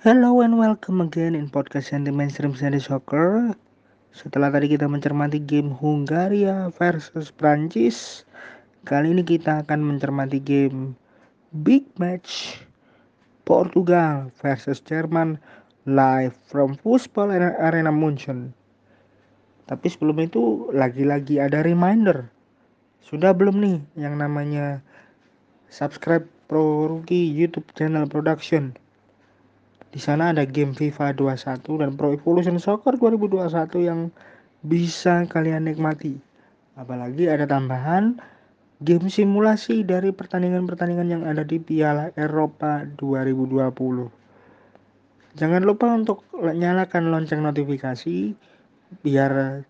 Hello and welcome again in podcast yang mainstream Sunday Soccer. Setelah tadi kita mencermati game Hungaria versus Prancis, kali ini kita akan mencermati game big match Portugal versus Jerman live from Fußball Arena Munchen. Tapi sebelum itu lagi-lagi ada reminder. Sudah belum nih yang namanya subscribe Pro Rookie YouTube channel production di sana ada game FIFA 21 dan Pro Evolution Soccer 2021 yang bisa kalian nikmati. Apalagi ada tambahan game simulasi dari pertandingan-pertandingan yang ada di Piala Eropa 2020. Jangan lupa untuk nyalakan lonceng notifikasi biar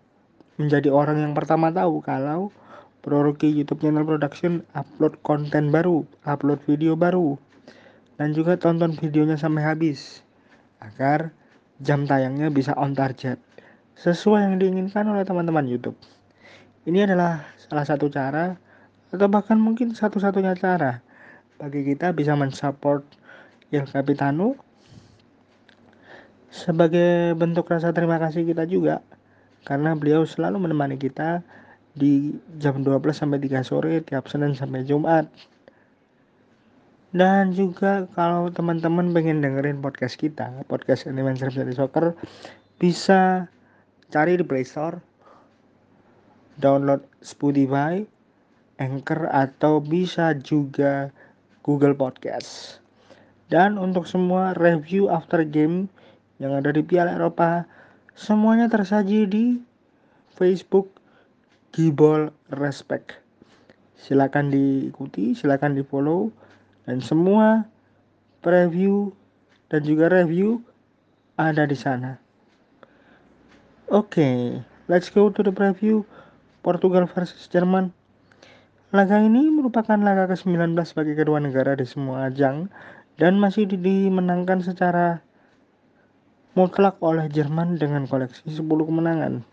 menjadi orang yang pertama tahu kalau Pro Rookie YouTube channel production upload konten baru, upload video baru dan juga tonton videonya sampai habis agar jam tayangnya bisa on target sesuai yang diinginkan oleh teman-teman YouTube. Ini adalah salah satu cara atau bahkan mungkin satu-satunya cara bagi kita bisa mensupport Il Capitano sebagai bentuk rasa terima kasih kita juga karena beliau selalu menemani kita di jam 12 sampai 3 sore tiap Senin sampai Jumat dan juga kalau teman-teman pengen dengerin podcast kita, podcast Animation dari Soccer, bisa cari di Play Store, download Spotify, Anchor, atau bisa juga Google Podcast. Dan untuk semua review after game yang ada di Piala Eropa, semuanya tersaji di Facebook Gibol Respect. Silakan diikuti, silakan di follow dan semua preview dan juga review ada di sana. Oke, okay, let's go to the preview Portugal versus Jerman. Laga ini merupakan laga ke-19 bagi kedua negara di semua ajang dan masih dimenangkan secara mutlak oleh Jerman dengan koleksi 10 kemenangan.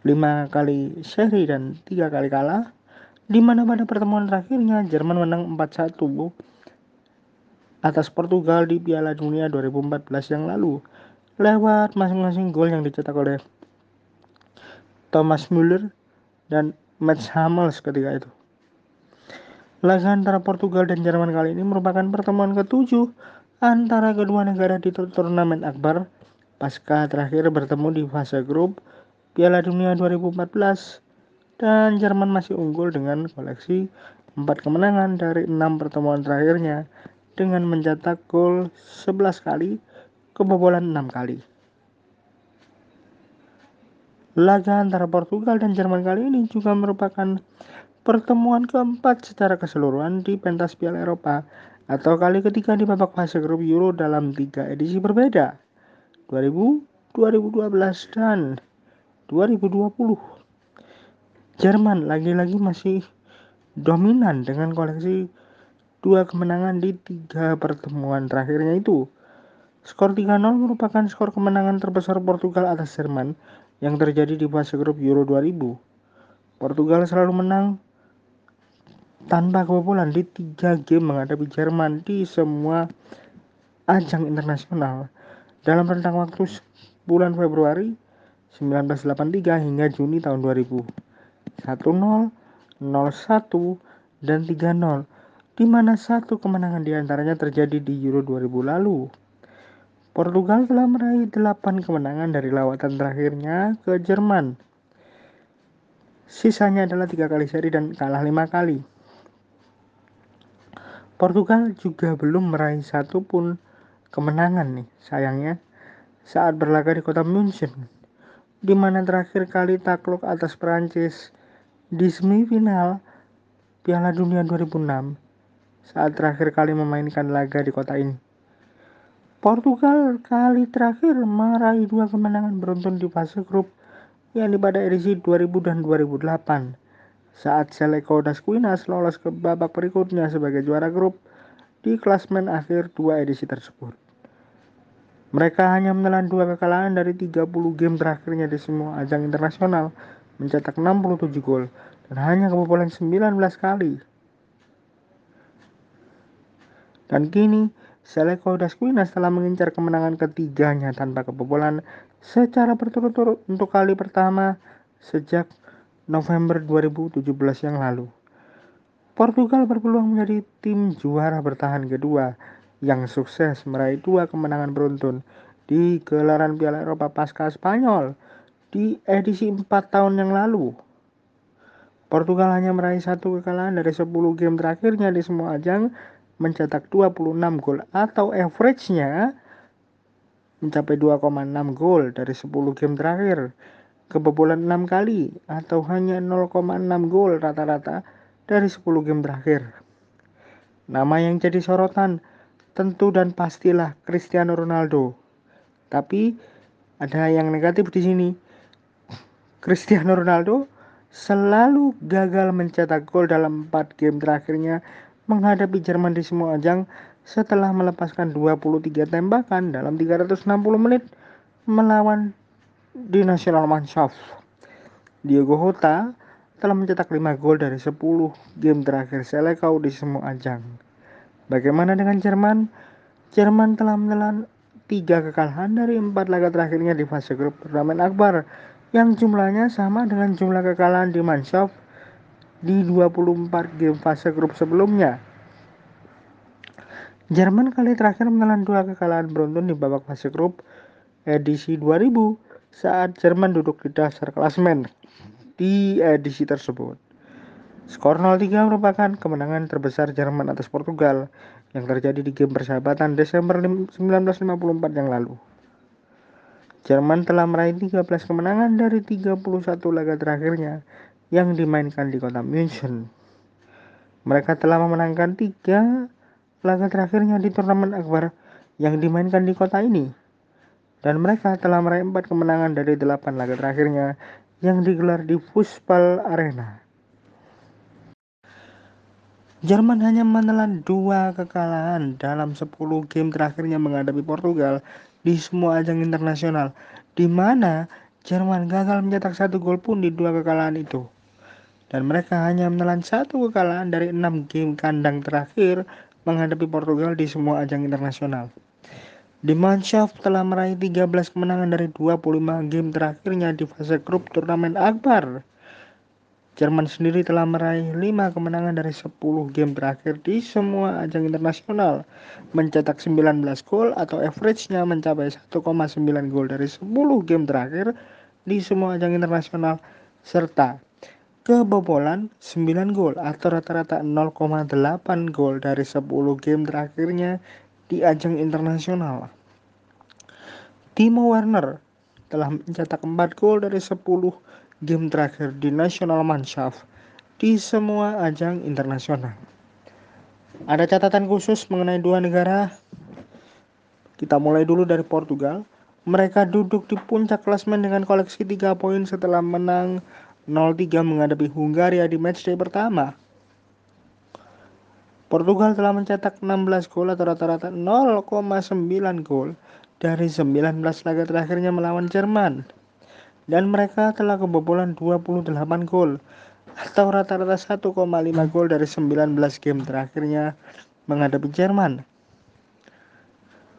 5 kali seri dan 3 kali kalah di mana pada pertemuan terakhirnya Jerman menang 4-1 atas Portugal di Piala Dunia 2014 yang lalu lewat masing-masing gol yang dicetak oleh Thomas Müller dan Mats Hummels ketika itu. Laga antara Portugal dan Jerman kali ini merupakan pertemuan ketujuh antara kedua negara di turnamen akbar pasca terakhir bertemu di fase grup Piala Dunia 2014 dan Jerman masih unggul dengan koleksi 4 kemenangan dari 6 pertemuan terakhirnya dengan mencetak gol 11 kali, kebobolan 6 kali. Laga antara Portugal dan Jerman kali ini juga merupakan pertemuan keempat secara keseluruhan di pentas Piala Eropa atau kali ketiga di babak fase grup Euro dalam tiga edisi berbeda 2000, 2012 dan 2020. Jerman lagi-lagi masih dominan dengan koleksi dua kemenangan di tiga pertemuan terakhirnya itu. Skor 3-0 merupakan skor kemenangan terbesar Portugal atas Jerman yang terjadi di fase grup Euro 2000. Portugal selalu menang tanpa kebobolan di tiga game menghadapi Jerman di semua ajang internasional dalam rentang waktu bulan Februari 1983 hingga Juni tahun 2000. 1-0, 0-1, dan 3-0, di mana satu kemenangan di antaranya terjadi di Euro 2000 lalu. Portugal telah meraih 8 kemenangan dari lawatan terakhirnya ke Jerman. Sisanya adalah tiga kali seri dan kalah lima kali. Portugal juga belum meraih satu pun kemenangan nih, sayangnya, saat berlaga di kota München, di mana terakhir kali takluk atas Prancis di semifinal Piala Dunia 2006 saat terakhir kali memainkan laga di kota ini. Portugal kali terakhir meraih dua kemenangan beruntun di fase grup yang pada edisi 2000 dan 2008 saat Seleko Dasquinas lolos ke babak berikutnya sebagai juara grup di klasmen akhir dua edisi tersebut. Mereka hanya menelan dua kekalahan dari 30 game terakhirnya di semua ajang internasional mencetak 67 gol dan hanya kebobolan 19 kali. Dan kini Seleko Dasquinas telah mengincar kemenangan ketiganya tanpa kebobolan secara berturut-turut untuk kali pertama sejak November 2017 yang lalu. Portugal berpeluang menjadi tim juara bertahan kedua yang sukses meraih dua kemenangan beruntun di gelaran Piala Eropa pasca Spanyol di edisi 4 tahun yang lalu. Portugal hanya meraih satu kekalahan dari 10 game terakhirnya di semua ajang, mencetak 26 gol atau average-nya mencapai 2,6 gol dari 10 game terakhir. Kebobolan 6 kali atau hanya 0,6 gol rata-rata dari 10 game terakhir. Nama yang jadi sorotan tentu dan pastilah Cristiano Ronaldo. Tapi ada yang negatif di sini. Cristiano Ronaldo selalu gagal mencetak gol dalam 4 game terakhirnya menghadapi Jerman di semua ajang setelah melepaskan 23 tembakan dalam 360 menit melawan di National Mannschaft. Diego Jota telah mencetak 5 gol dari 10 game terakhir Selekau di semua ajang. Bagaimana dengan Jerman? Jerman telah menelan 3 kekalahan dari 4 laga terakhirnya di fase grup turnamen Akbar yang jumlahnya sama dengan jumlah kekalahan di Mannschaft di 24 game fase grup sebelumnya. Jerman kali terakhir menelan dua kekalahan beruntun di babak fase grup edisi 2000 saat Jerman duduk di dasar klasmen di edisi tersebut. Skor 0-3 merupakan kemenangan terbesar Jerman atas Portugal yang terjadi di game persahabatan Desember 1954 yang lalu. Jerman telah meraih 13 kemenangan dari 31 laga terakhirnya yang dimainkan di kota München. Mereka telah memenangkan tiga laga terakhirnya di turnamen akbar yang dimainkan di kota ini. Dan mereka telah meraih 4 kemenangan dari 8 laga terakhirnya yang digelar di Fußball Arena. Jerman hanya menelan dua kekalahan dalam 10 game terakhirnya menghadapi Portugal di semua ajang internasional, di mana Jerman gagal mencetak satu gol pun di dua kekalahan itu. Dan mereka hanya menelan satu kekalahan dari enam game kandang terakhir menghadapi Portugal di semua ajang internasional. Di Mannschaft telah meraih 13 kemenangan dari 25 game terakhirnya di fase grup turnamen Akbar. Jerman sendiri telah meraih 5 kemenangan dari 10 game terakhir di semua ajang internasional, mencetak 19 gol atau average-nya mencapai 1,9 gol dari 10 game terakhir di semua ajang internasional, serta kebobolan 9 gol atau rata-rata 0,8 gol dari 10 game terakhirnya di ajang internasional. Timo Werner telah mencetak 4 gol dari 10 game terakhir di National Mannschaft di semua ajang internasional. Ada catatan khusus mengenai dua negara. Kita mulai dulu dari Portugal. Mereka duduk di puncak klasmen dengan koleksi 3 poin setelah menang 0-3 menghadapi Hungaria di matchday pertama. Portugal telah mencetak 16 gol atau rata-rata 0,9 gol dari 19 laga terakhirnya melawan Jerman dan mereka telah kebobolan 28 gol atau rata-rata 1,5 gol dari 19 game terakhirnya menghadapi Jerman.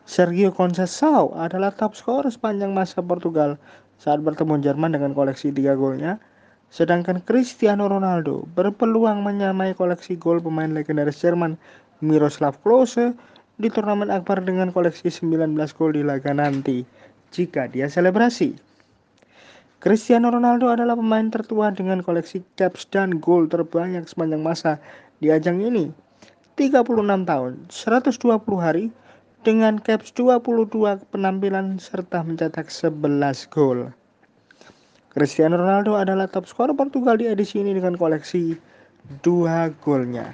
Sergio Conceição adalah top skor sepanjang masa Portugal saat bertemu Jerman dengan koleksi 3 golnya, sedangkan Cristiano Ronaldo berpeluang menyamai koleksi gol pemain legendaris Jerman Miroslav Klose di turnamen akbar dengan koleksi 19 gol di laga nanti jika dia selebrasi. Cristiano Ronaldo adalah pemain tertua dengan koleksi caps dan gol terbanyak sepanjang masa di ajang ini. 36 tahun, 120 hari, dengan caps 22 penampilan serta mencetak 11 gol. Cristiano Ronaldo adalah top skor Portugal di edisi ini dengan koleksi 2 golnya.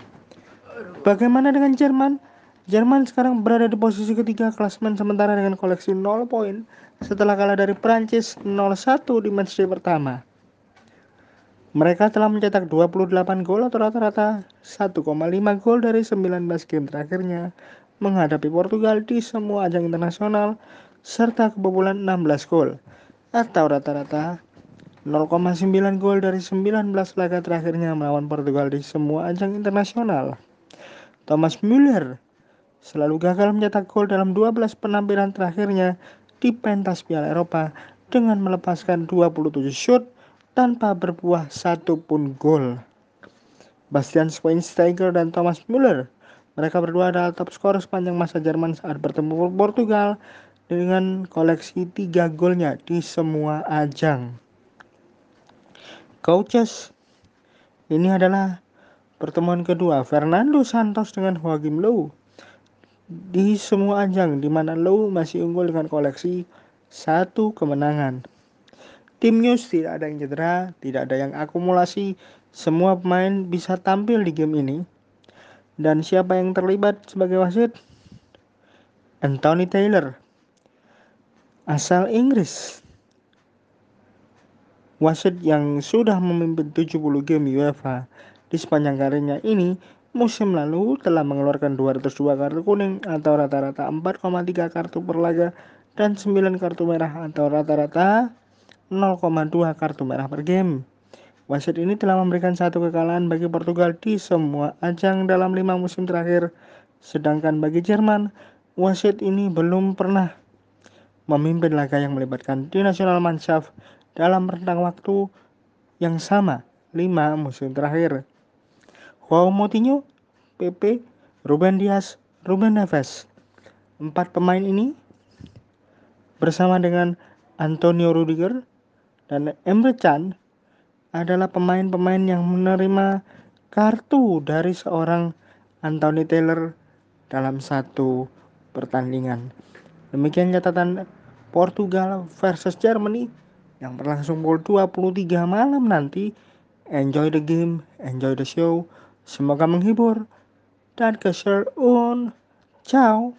Bagaimana dengan Jerman? Jerman sekarang berada di posisi ketiga klasmen sementara dengan koleksi 0 poin setelah kalah dari Prancis 0-1 di matchday pertama. Mereka telah mencetak 28 gol atau rata-rata 1,5 gol dari 19 game terakhirnya menghadapi Portugal di semua ajang internasional serta kebobolan 16 gol atau rata-rata 0,9 gol dari 19 laga terakhirnya melawan Portugal di semua ajang internasional. Thomas Müller selalu gagal mencetak gol dalam 12 penampilan terakhirnya di pentas Piala Eropa dengan melepaskan 27 shoot tanpa berbuah satupun gol. Bastian Schweinsteiger dan Thomas Müller mereka berdua adalah top skor sepanjang masa Jerman saat bertemu Portugal dengan koleksi tiga golnya di semua ajang. Coaches, ini adalah pertemuan kedua Fernando Santos dengan Joachim Low di semua ajang di mana Low masih unggul dengan koleksi satu kemenangan. Tim News tidak ada yang cedera, tidak ada yang akumulasi, semua pemain bisa tampil di game ini. Dan siapa yang terlibat sebagai wasit? Anthony Taylor asal Inggris. Wasit yang sudah memimpin 70 game UEFA di sepanjang karirnya ini musim lalu telah mengeluarkan 202 kartu kuning atau rata-rata 4,3 kartu per laga dan 9 kartu merah atau rata-rata 0,2 kartu merah per game. Wasit ini telah memberikan satu kekalahan bagi Portugal di semua ajang dalam lima musim terakhir. Sedangkan bagi Jerman, wasit ini belum pernah memimpin laga yang melibatkan di Nasional Mannschaft dalam rentang waktu yang sama lima musim terakhir. Joao Moutinho, PP, Ruben Dias, Ruben Neves. Empat pemain ini bersama dengan Antonio Rudiger dan Emre Can adalah pemain-pemain yang menerima kartu dari seorang Anthony Taylor dalam satu pertandingan. Demikian catatan Portugal versus Germany yang berlangsung pukul 23 malam nanti. Enjoy the game, enjoy the show. Semoga menghibur dan ke share on. Ciao.